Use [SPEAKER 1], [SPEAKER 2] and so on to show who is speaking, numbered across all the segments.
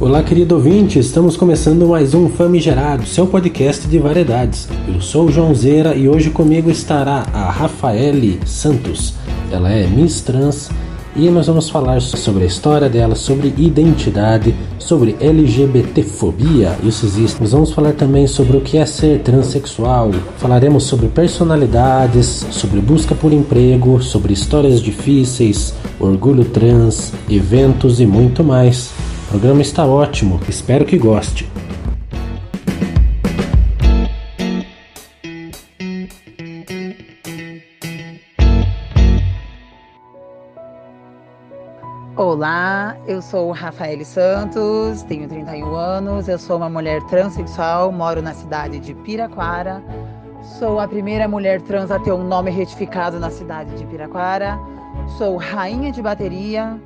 [SPEAKER 1] Olá, querido ouvinte, estamos começando mais um Famigerado, seu podcast de variedades. Eu sou o João Zeira e hoje comigo estará a Rafaele Santos. Ela é Miss Trans e nós vamos falar sobre a história dela, sobre identidade, sobre LGBTfobia, isso existe. Nós vamos falar também sobre o que é ser transexual, falaremos sobre personalidades, sobre busca por emprego, sobre histórias difíceis, orgulho trans, eventos e muito mais. Programa está ótimo, espero que goste.
[SPEAKER 2] Olá, eu sou Rafael Santos, tenho 31 anos, eu sou uma mulher transexual, moro na cidade de Piraquara. Sou a primeira mulher trans a ter um nome retificado na cidade de Piraquara. Sou rainha de bateria,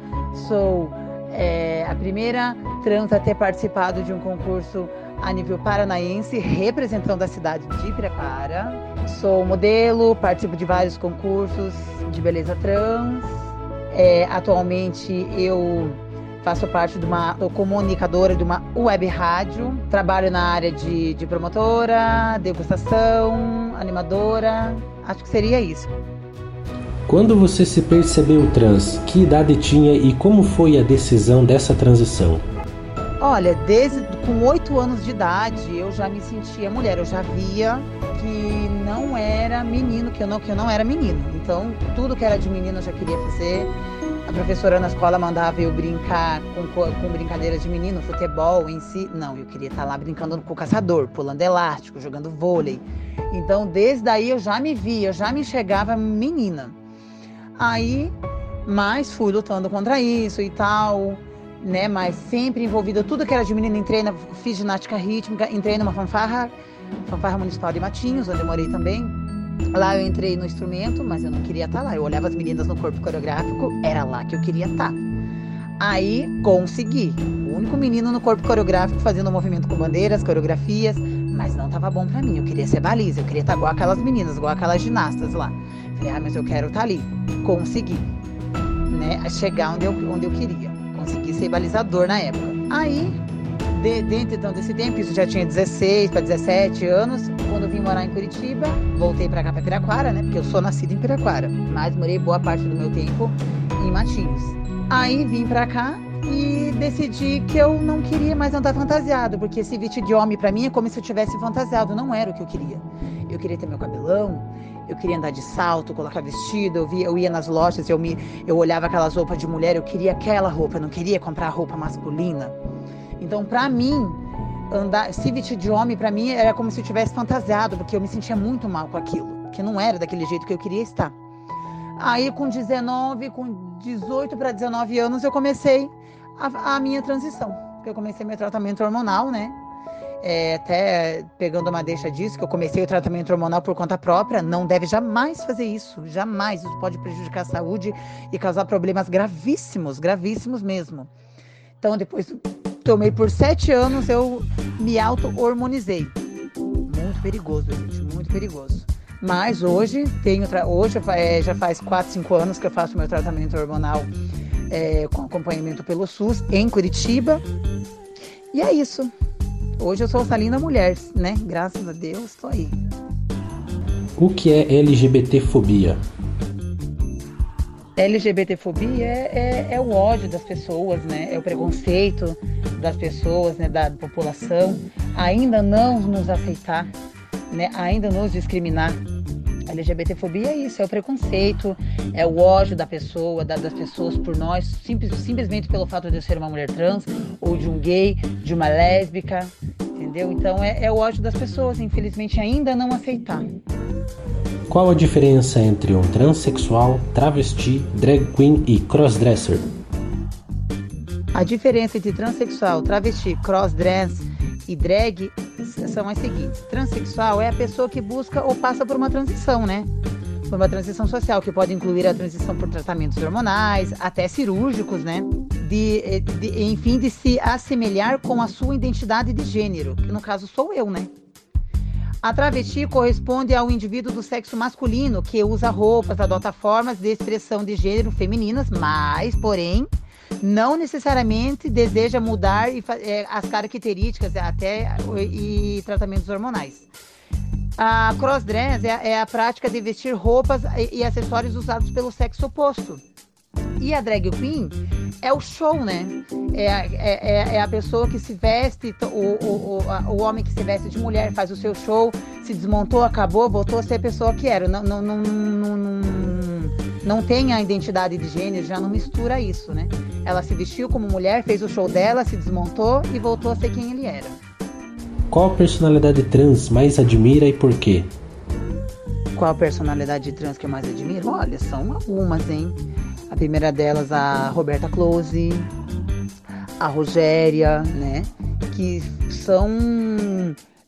[SPEAKER 2] sou é, a primeira trans a ter participado de um concurso a nível paranaense, representando a cidade de Piraquara. Sou modelo, participo de vários concursos de beleza trans é, atualmente eu faço parte de uma comunicadora de uma web rádio, trabalho na área de, de promotora, degustação, animadora. Acho que seria isso.
[SPEAKER 1] Quando você se percebeu trans, que idade tinha e como foi a decisão dessa transição?
[SPEAKER 2] Olha, desde com oito anos de idade eu já me sentia mulher, eu já via que não era menino, que eu não, que eu não era menino. Então, tudo que era de menino eu já queria fazer. A professora na escola mandava eu brincar com, com brincadeiras de menino, futebol em si. Não, eu queria estar lá brincando com o caçador, pulando elástico, jogando vôlei. Então, desde aí eu já me via, eu já me chegava menina. Aí, mas fui lutando contra isso e tal né? Mas sempre envolvida, tudo que era de menina, entrei na, fiz ginástica rítmica, entrei numa fanfarra, fanfarra municipal de Matinhos, onde eu morei também. Lá eu entrei no instrumento, mas eu não queria estar lá. Eu olhava as meninas no corpo coreográfico, era lá que eu queria estar. Aí consegui. O único menino no corpo coreográfico fazendo movimento com bandeiras, coreografias, mas não estava bom para mim. Eu queria ser baliza, eu queria estar igual aquelas meninas, igual aquelas ginastas lá. Falei, ah, mas eu quero estar ali. Consegui, né? Chegar onde eu, onde eu queria consegui ser balizador na época. Aí, de, dentro então, desse tempo, isso já tinha 16 para 17 anos, quando eu vim morar em Curitiba, voltei para cá, para Piraquara, né? Porque eu sou nascida em Piraquara, mas morei boa parte do meu tempo em Matinhos. Aí vim para cá e decidi que eu não queria mais andar fantasiado, porque esse vestido de homem para mim é como se eu tivesse fantasiado, não era o que eu queria. Eu queria ter meu cabelão, eu queria andar de salto, colocar vestido, eu, via, eu ia nas lojas, eu, me, eu olhava aquelas roupas de mulher, eu queria aquela roupa, eu não queria comprar roupa masculina. Então, para mim, andar, se vestir de homem, para mim, era como se eu tivesse fantasiado, porque eu me sentia muito mal com aquilo, que não era daquele jeito que eu queria estar. Aí, com 19, com 18 para 19 anos, eu comecei a, a minha transição. Eu comecei meu tratamento hormonal, né? é, até pegando uma deixa disso, que eu comecei o tratamento hormonal por conta própria, não deve jamais fazer isso, jamais. Isso pode prejudicar a saúde e causar problemas gravíssimos, gravíssimos mesmo. Então, depois tomei por sete anos, eu me auto-hormonizei. Muito perigoso, gente, muito perigoso. Mas hoje, tenho hoje é, já faz quatro, cinco anos que eu faço meu tratamento hormonal é, com acompanhamento pelo SUS em Curitiba. E é isso. Hoje eu sou essa linda mulher, né? Graças a Deus, estou aí.
[SPEAKER 1] O que é LGBTfobia?
[SPEAKER 2] LGBTfobia é, é, é, o ódio das pessoas, né? É o preconceito das pessoas, né? Da população. Ainda não nos aceitar, né? Ainda nos discriminar. LGBTfobia é isso, é o preconceito, é o ódio da pessoa, da, das pessoas por nós, simples, simplesmente pelo fato de eu ser uma mulher trans, ou de um gay, de uma lésbica, entendeu? Então é, é o ódio das pessoas, infelizmente ainda não aceitar.
[SPEAKER 1] Qual a diferença entre um transexual, travesti, drag queen e crossdresser?
[SPEAKER 2] A diferença entre transexual, travesti, crossdress e drag são as seguintes: transexual é a pessoa que busca ou passa por uma transição, né? Por uma transição social, que pode incluir a transição por tratamentos hormonais, até cirúrgicos, né? De, de, enfim, de se assemelhar com a sua identidade de gênero, que no caso sou eu, né? A travesti corresponde ao indivíduo do sexo masculino que usa roupas, adota formas de expressão de gênero femininas, mas, porém, não necessariamente deseja mudar e, é, as características até e, e tratamentos hormonais. A crossdress é, é, a prática de vestir roupas e, e acessórios usados pelo sexo oposto. E a drag queen é o show, né? É, é, é, é a pessoa que se veste, o, o, o, o, homem que se veste de mulher faz o seu show, se desmontou, acabou, voltou a ser a pessoa que era. Não, não, não, não, não, não tem a identidade de gênero, já não mistura isso, né? Ela se vestiu como mulher, fez o show dela, se desmontou e voltou a ser quem ele era.
[SPEAKER 1] Qual personalidade trans mais admira e por quê?
[SPEAKER 2] Qual personalidade trans que eu mais admiro? Olha, são algumas, hein? A primeira delas, a Roberta Close, a Rogéria, né? Que são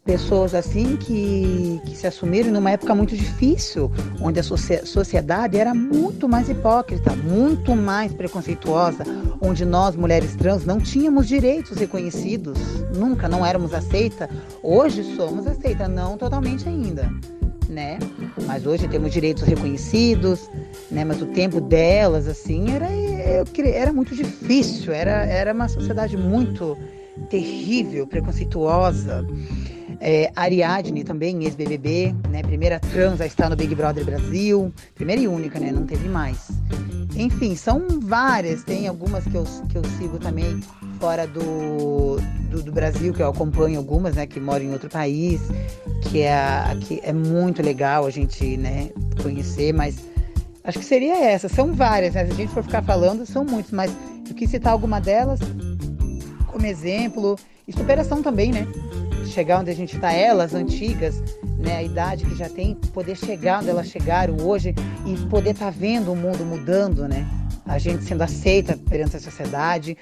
[SPEAKER 2] pessoas assim que, que se assumiram numa época muito difícil, onde a sociedade era muito mais hipócrita, muito mais preconceituosa, onde nós, mulheres trans, não tínhamos direitos reconhecidos, nunca não éramos aceitas. Hoje somos aceitas, não totalmente ainda né? Mas hoje temos direitos reconhecidos, né? Mas o tempo delas, assim, era, era muito difícil, era, era uma sociedade muito terrível, preconceituosa. É, Ariadne também, ex-BBB, né? Primeira trans a estar no Big Brother Brasil, primeira e única, né? Não teve mais. Enfim, são várias, tem algumas que eu, que eu sigo também fora do, do, do, Brasil, que eu acompanho algumas, né, que moram em outro país, que é, que é muito legal a gente, né, conhecer, mas acho que seria essa. São várias, né? Se a gente for ficar falando, são muitas, mas eu quis citar alguma delas como exemplo, e superação também, né? Chegar onde a gente está, elas antigas, né, a idade que já tem, poder chegar onde elas chegaram hoje e poder estar tá vendo o mundo mudando, né? a gente sendo aceita perante a sociedade,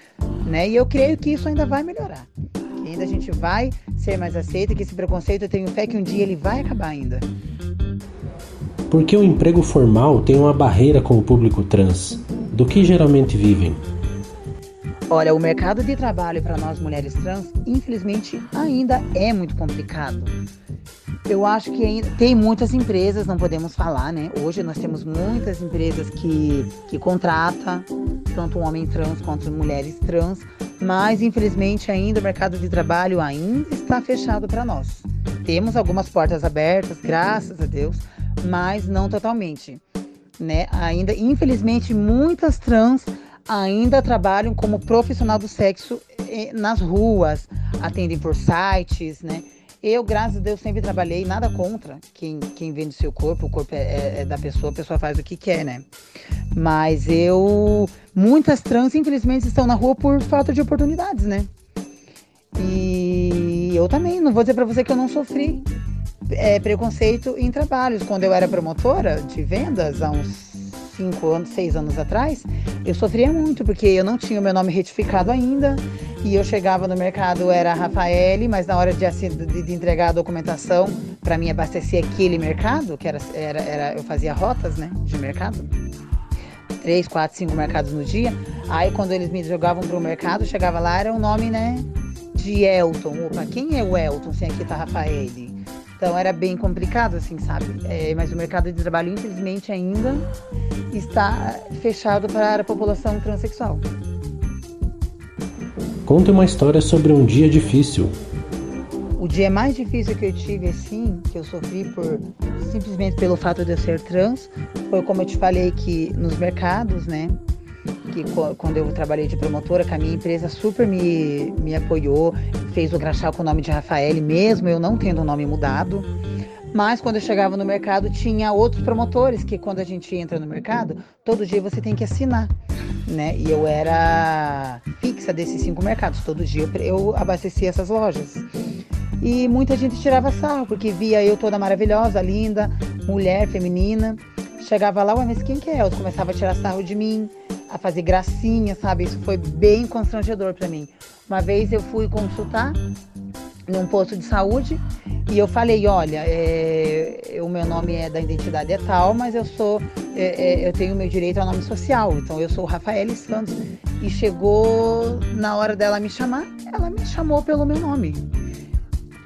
[SPEAKER 2] né? E eu creio que isso ainda vai melhorar. Que ainda a gente vai ser mais aceita, que esse preconceito eu tenho fé que um dia ele vai acabar ainda.
[SPEAKER 1] Por que o emprego formal tem uma barreira com o público trans? Do que geralmente vivem?
[SPEAKER 2] Olha, o mercado de trabalho para nós mulheres trans, infelizmente, ainda é muito complicado. Eu acho que ainda tem muitas empresas, não podemos falar, né? Hoje nós temos muitas empresas que, que contratam tanto homem trans quanto mulheres trans, mas infelizmente ainda o mercado de trabalho ainda está fechado para nós. Temos algumas portas abertas, graças a Deus, mas não totalmente, né? Ainda, infelizmente, muitas trans ainda trabalham como profissional do sexo eh, nas ruas, atendem por sites, né? Eu, graças a Deus, sempre trabalhei, nada contra quem, quem vende seu corpo, o corpo é, é, é, da pessoa, a pessoa faz o que quer, né? Mas eu. Muitas trans, infelizmente, estão na rua por falta de oportunidades, né? E eu também, não vou dizer para você que eu não sofri é, preconceito em trabalhos. Quando eu era promotora de vendas, há uns cinco anos, seis anos atrás, eu sofria muito, porque eu não tinha o meu nome retificado ainda. E eu chegava no mercado, era Rafaele, mas na hora de, assim, de, entregar a documentação para mim abastecer aquele mercado, que era, era, era, eu fazia rotas né, de mercado, três, quatro, cinco mercados no dia. Aí quando eles me jogavam para o mercado, chegava lá, era o nome, né? De Elton. Opa, quem é o Elton? Sem aqui tá Rafaele. Então era bem complicado, assim, sabe? É, mas o mercado de trabalho, infelizmente, ainda está fechado para a população transexual.
[SPEAKER 1] Conte uma história sobre um dia difícil.
[SPEAKER 2] O dia mais difícil que eu tive, assim, que eu sofri por simplesmente pelo fato de eu ser trans, foi como eu te falei que nos mercados, né? Que quando eu trabalhei de promotora, que a minha empresa super me, me apoiou, fez o crachá com o nome de Rafael, mesmo eu não tendo o nome mudado. Mas quando eu chegava no mercado, tinha outros promotores que quando a gente entra no mercado, todo dia você tem que assinar, né? E eu era fixa desses cinco mercados, todo dia eu, abastecia essas lojas. E muita gente tirava sarro, porque via eu toda maravilhosa, linda, mulher, feminina. Chegava lá, mas quem que é? Eu começava a tirar sarro de mim a fazer gracinha, sabe? Isso foi bem constrangedor para mim. Uma vez eu fui consultar num posto de saúde e eu falei, olha, é, o meu nome é da identidade é tal, mas eu sou, é, é, eu tenho meu direito ao nome social, então eu sou Rafael Santos. E chegou na hora dela me chamar, ela me chamou pelo meu nome.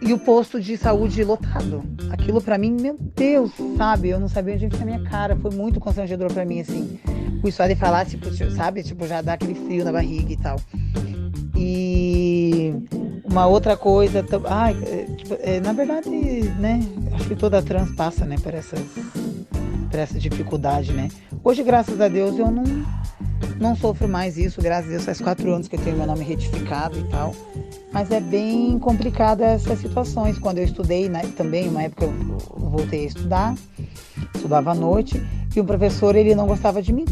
[SPEAKER 2] E o posto de saúde lotado. Aquilo para mim, meu Deus, sabe? Eu não sabia onde enfiar minha cara. Foi muito constrangedor para mim, assim. o só de falar, tipo, sabe? Tipo, já dá aquele frio na barriga e tal. E uma outra coisa, ai, é, tipo, é, na verdade, né? Acho que toda trans passa, né? Por essas, por essa dificuldade, né? Hoje, graças a Deus, eu não, não sofro mais isso. Graças a Deus, faz quatro anos que eu tenho meu nome retificado e tal. Mas é bem complicada essas situações. Quando eu estudei, né, também, uma época eu voltei a estudar, estudava à noite, e um professor ele não gostava de mim.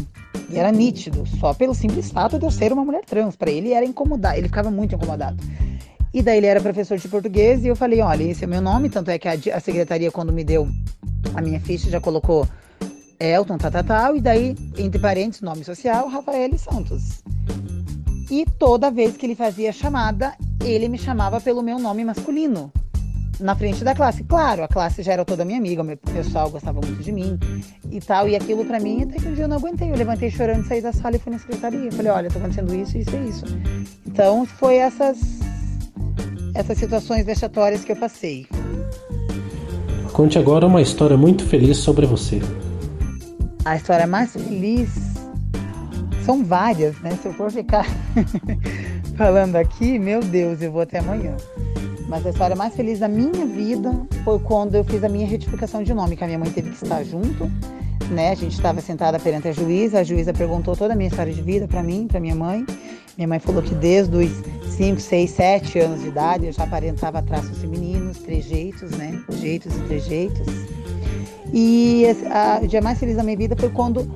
[SPEAKER 2] E era nítido, só pelo simples fato de eu ser uma mulher trans. Para ele era incomodado, ele ficava muito incomodado. E daí ele era professor de português e eu falei, olha, esse é meu nome, tanto é que a, a secretaria quando me deu a minha ficha já colocou Elton, tal, tal, tal, e daí, entre parênteses, nome social, Rafael Santos. E toda vez que ele fazia chamada, ele me chamava pelo meu nome masculino na frente da classe. Claro, a classe já era toda minha amiga, o pessoal gostava muito de mim e tal. E aquilo para mim, até que um dia eu não aguentei. Eu levantei chorando, saí da sala e fui na secretaria. Falei, olha, tá acontecendo isso, isso e isso. Então, foi essas, essas situações vexatórias que eu passei.
[SPEAKER 1] Conte agora uma história muito feliz sobre você.
[SPEAKER 2] A história mais feliz são várias, né? Se eu for ficar falando aqui, meu Deus, eu vou até amanhã. Mas a história mais feliz da minha vida foi quando eu fiz a minha retificação de nome, que a minha mãe teve que estar junto. Né? A gente estava sentada perante a juíza, a juíza perguntou toda a minha história de vida para mim, para minha mãe. Minha mãe falou que desde os 5, 6, 7 anos de idade eu já aparentava traços femininos, trejeitos, né? Jeitos e trejeitos. E a, o dia mais feliz da minha vida foi quando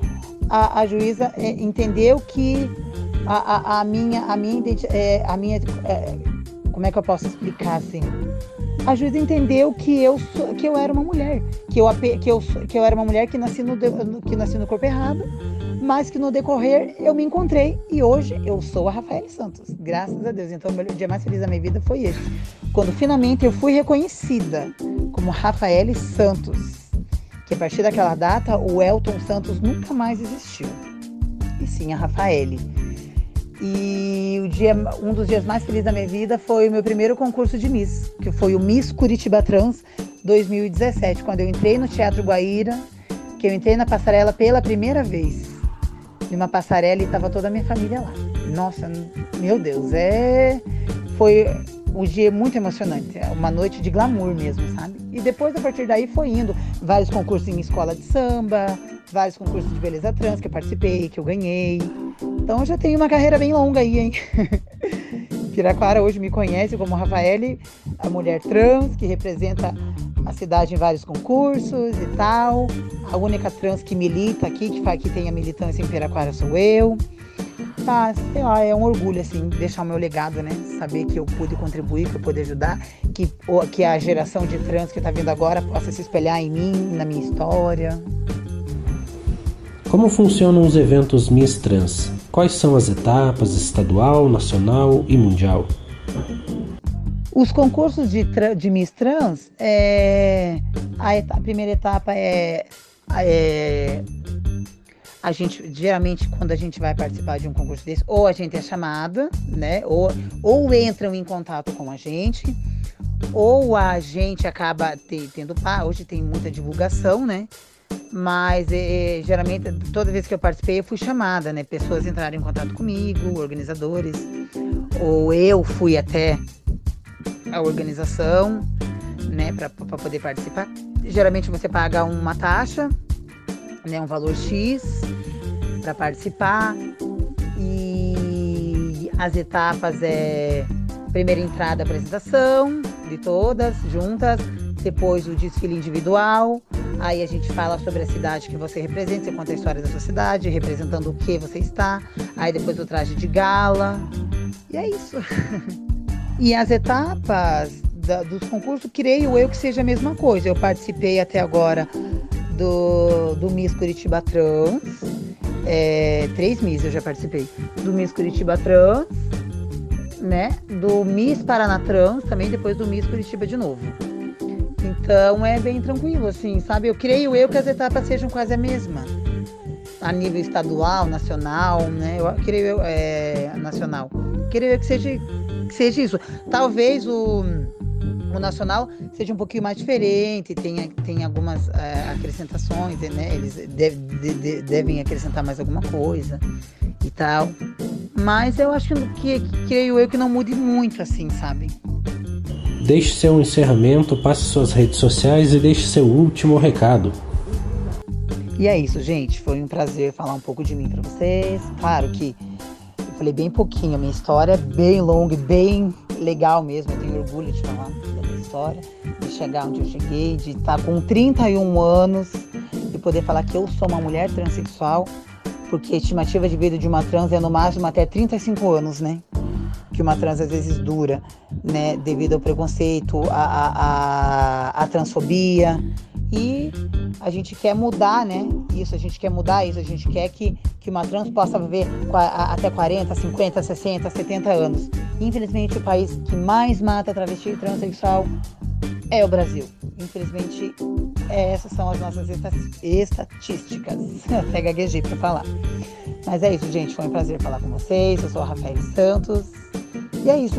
[SPEAKER 2] a, a juíza é, entendeu que a, a, a, minha, a minha, é, a minha é, como é que eu posso explicar assim? A juíza entendeu que eu que eu era uma mulher, que eu, que eu, que eu era uma mulher que nasci no, que nasci no corpo errado, mas que no decorrer eu me encontrei e hoje eu sou a Rafael Santos, graças a Deus. Então o dia mais feliz da minha vida foi esse, quando finalmente eu fui reconhecida como Rafael Santos, que a partir daquela data o Elton Santos nunca mais existiu, e sim a Rafaele. E o dia, um dos dias mais felizes da minha vida foi o meu primeiro concurso de Miss, que foi o Miss Curitiba Trans 2017, quando eu entrei no Teatro Guaíra, que eu entrei na passarela pela primeira vez. Numa passarela e estava toda a minha família lá. Nossa, meu Deus, é foi um dia muito emocionante, é uma noite de glamour mesmo, sabe? E depois, a partir daí, foi indo vários concursos em escola de samba, vários concursos de beleza trans que eu participei, que eu ganhei. Então eu já tenho uma carreira bem longa aí, hein? Piraquara hoje me conhece como Rafaele, a mulher trans que representa a cidade em vários concursos e tal. A única trans que milita aqui, que, que tem a militância em Piraquara sou eu. Tá, sei lá, é um orgulho, assim, deixar o meu legado, né? Saber que eu pude contribuir, que eu pude ajudar, que, que a geração de trans que tá vindo agora possa se espelhar em mim, na minha história.
[SPEAKER 1] Como funcionam os eventos Miss Trans? Quais são as etapas estadual, nacional e mundial?
[SPEAKER 2] Os concursos de, de Miss Trans, é, a, etapa, a, primeira etapa é, é a gente geralmente quando a gente vai participar de um concurso desse, ou a gente é chamada, né? Ou, ou entram em contato com a gente, ou a gente acaba te, tendo pá, hoje tem muita divulgação, né? Mas é, geralmente, toda vez que eu participei, eu fui chamada, né? Pessoas entraram em contato comigo, organizadores, ou eu fui até a organização, né, para poder participar. Geralmente você paga uma taxa, né, um valor X para participar. E as etapas é primeira entrada, apresentação de todas juntas, depois o desfile individual, Aí a gente fala sobre a cidade que você representa, você conta a história da sua cidade, representando o que você está. Aí depois o traje de gala. E é isso. e as etapas da, dos concursos, creio eu que seja a mesma coisa. Eu participei até agora do, do Miss Curitiba Trans. É, três Miss eu já participei. Do Miss Curitiba Trans, né? Do Miss Paraná Trans, também depois do Miss Curitiba de novo. Então é bem tranquilo, assim, sabe? Eu creio eu que as etapas sejam quase a mesma. A nível estadual, nacional, né? Eu creio eu, é, nacional. Creio eu que seja, que seja isso. Talvez o, o nacional seja um pouquinho mais diferente, tem, tem algumas é, acrescentações, né? Eles deve, de, devem acrescentar mais alguma coisa e tal. Mas eu acho que, que, creio eu que não mude muito assim, sabe?
[SPEAKER 1] Deixe seu encerramento, passe suas redes sociais e deixe seu último recado.
[SPEAKER 2] E é isso, gente. Foi um prazer falar um pouco de mim para vocês. Claro que eu falei bem pouquinho, a minha história é bem longa e bem legal mesmo. Eu tenho orgulho de falar da minha história, de chegar onde eu cheguei, de estar com 31 anos e poder falar que eu sou uma mulher transexual, porque a estimativa de vida de uma trans é no máximo até 35 anos, né? Que uma trans às vezes dura, né? Devido ao preconceito, a, a, transfobia. E a gente quer mudar, né? Isso, a gente quer mudar isso, a gente quer que, que uma trans possa viver até 40, 50, 60, 70 anos. Infelizmente, o país que mais mata travesti transexual é o Brasil. Infelizmente, essas são as nossas estatísticas. Até gaguejei para falar. Mas é isso, gente. Foi um prazer falar com vocês. Eu sou a Rafael Santos. E é isso.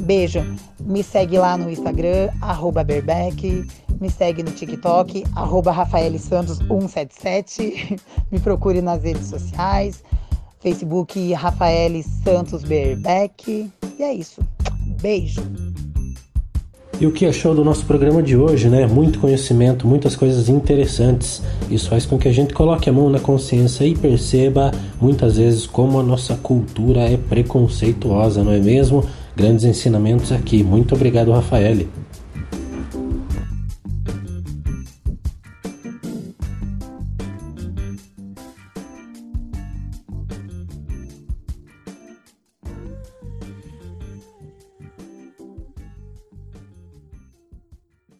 [SPEAKER 2] Beijo. Me segue lá no Instagram, arroba Berbeck. Me segue no TikTok, arroba Rafael Santos 177. Me procure nas redes sociais. Facebook Rafael Santos Berbeck. E é isso. Beijo.
[SPEAKER 1] E o que achou do nosso programa de hoje, né? Muito conhecimento, muitas coisas interessantes. Isso faz com que a gente coloque a mão na consciência e perceba muitas vezes como a nossa cultura é preconceituosa, não é mesmo? Grandes ensinamentos aqui. Muito obrigado, Rafael.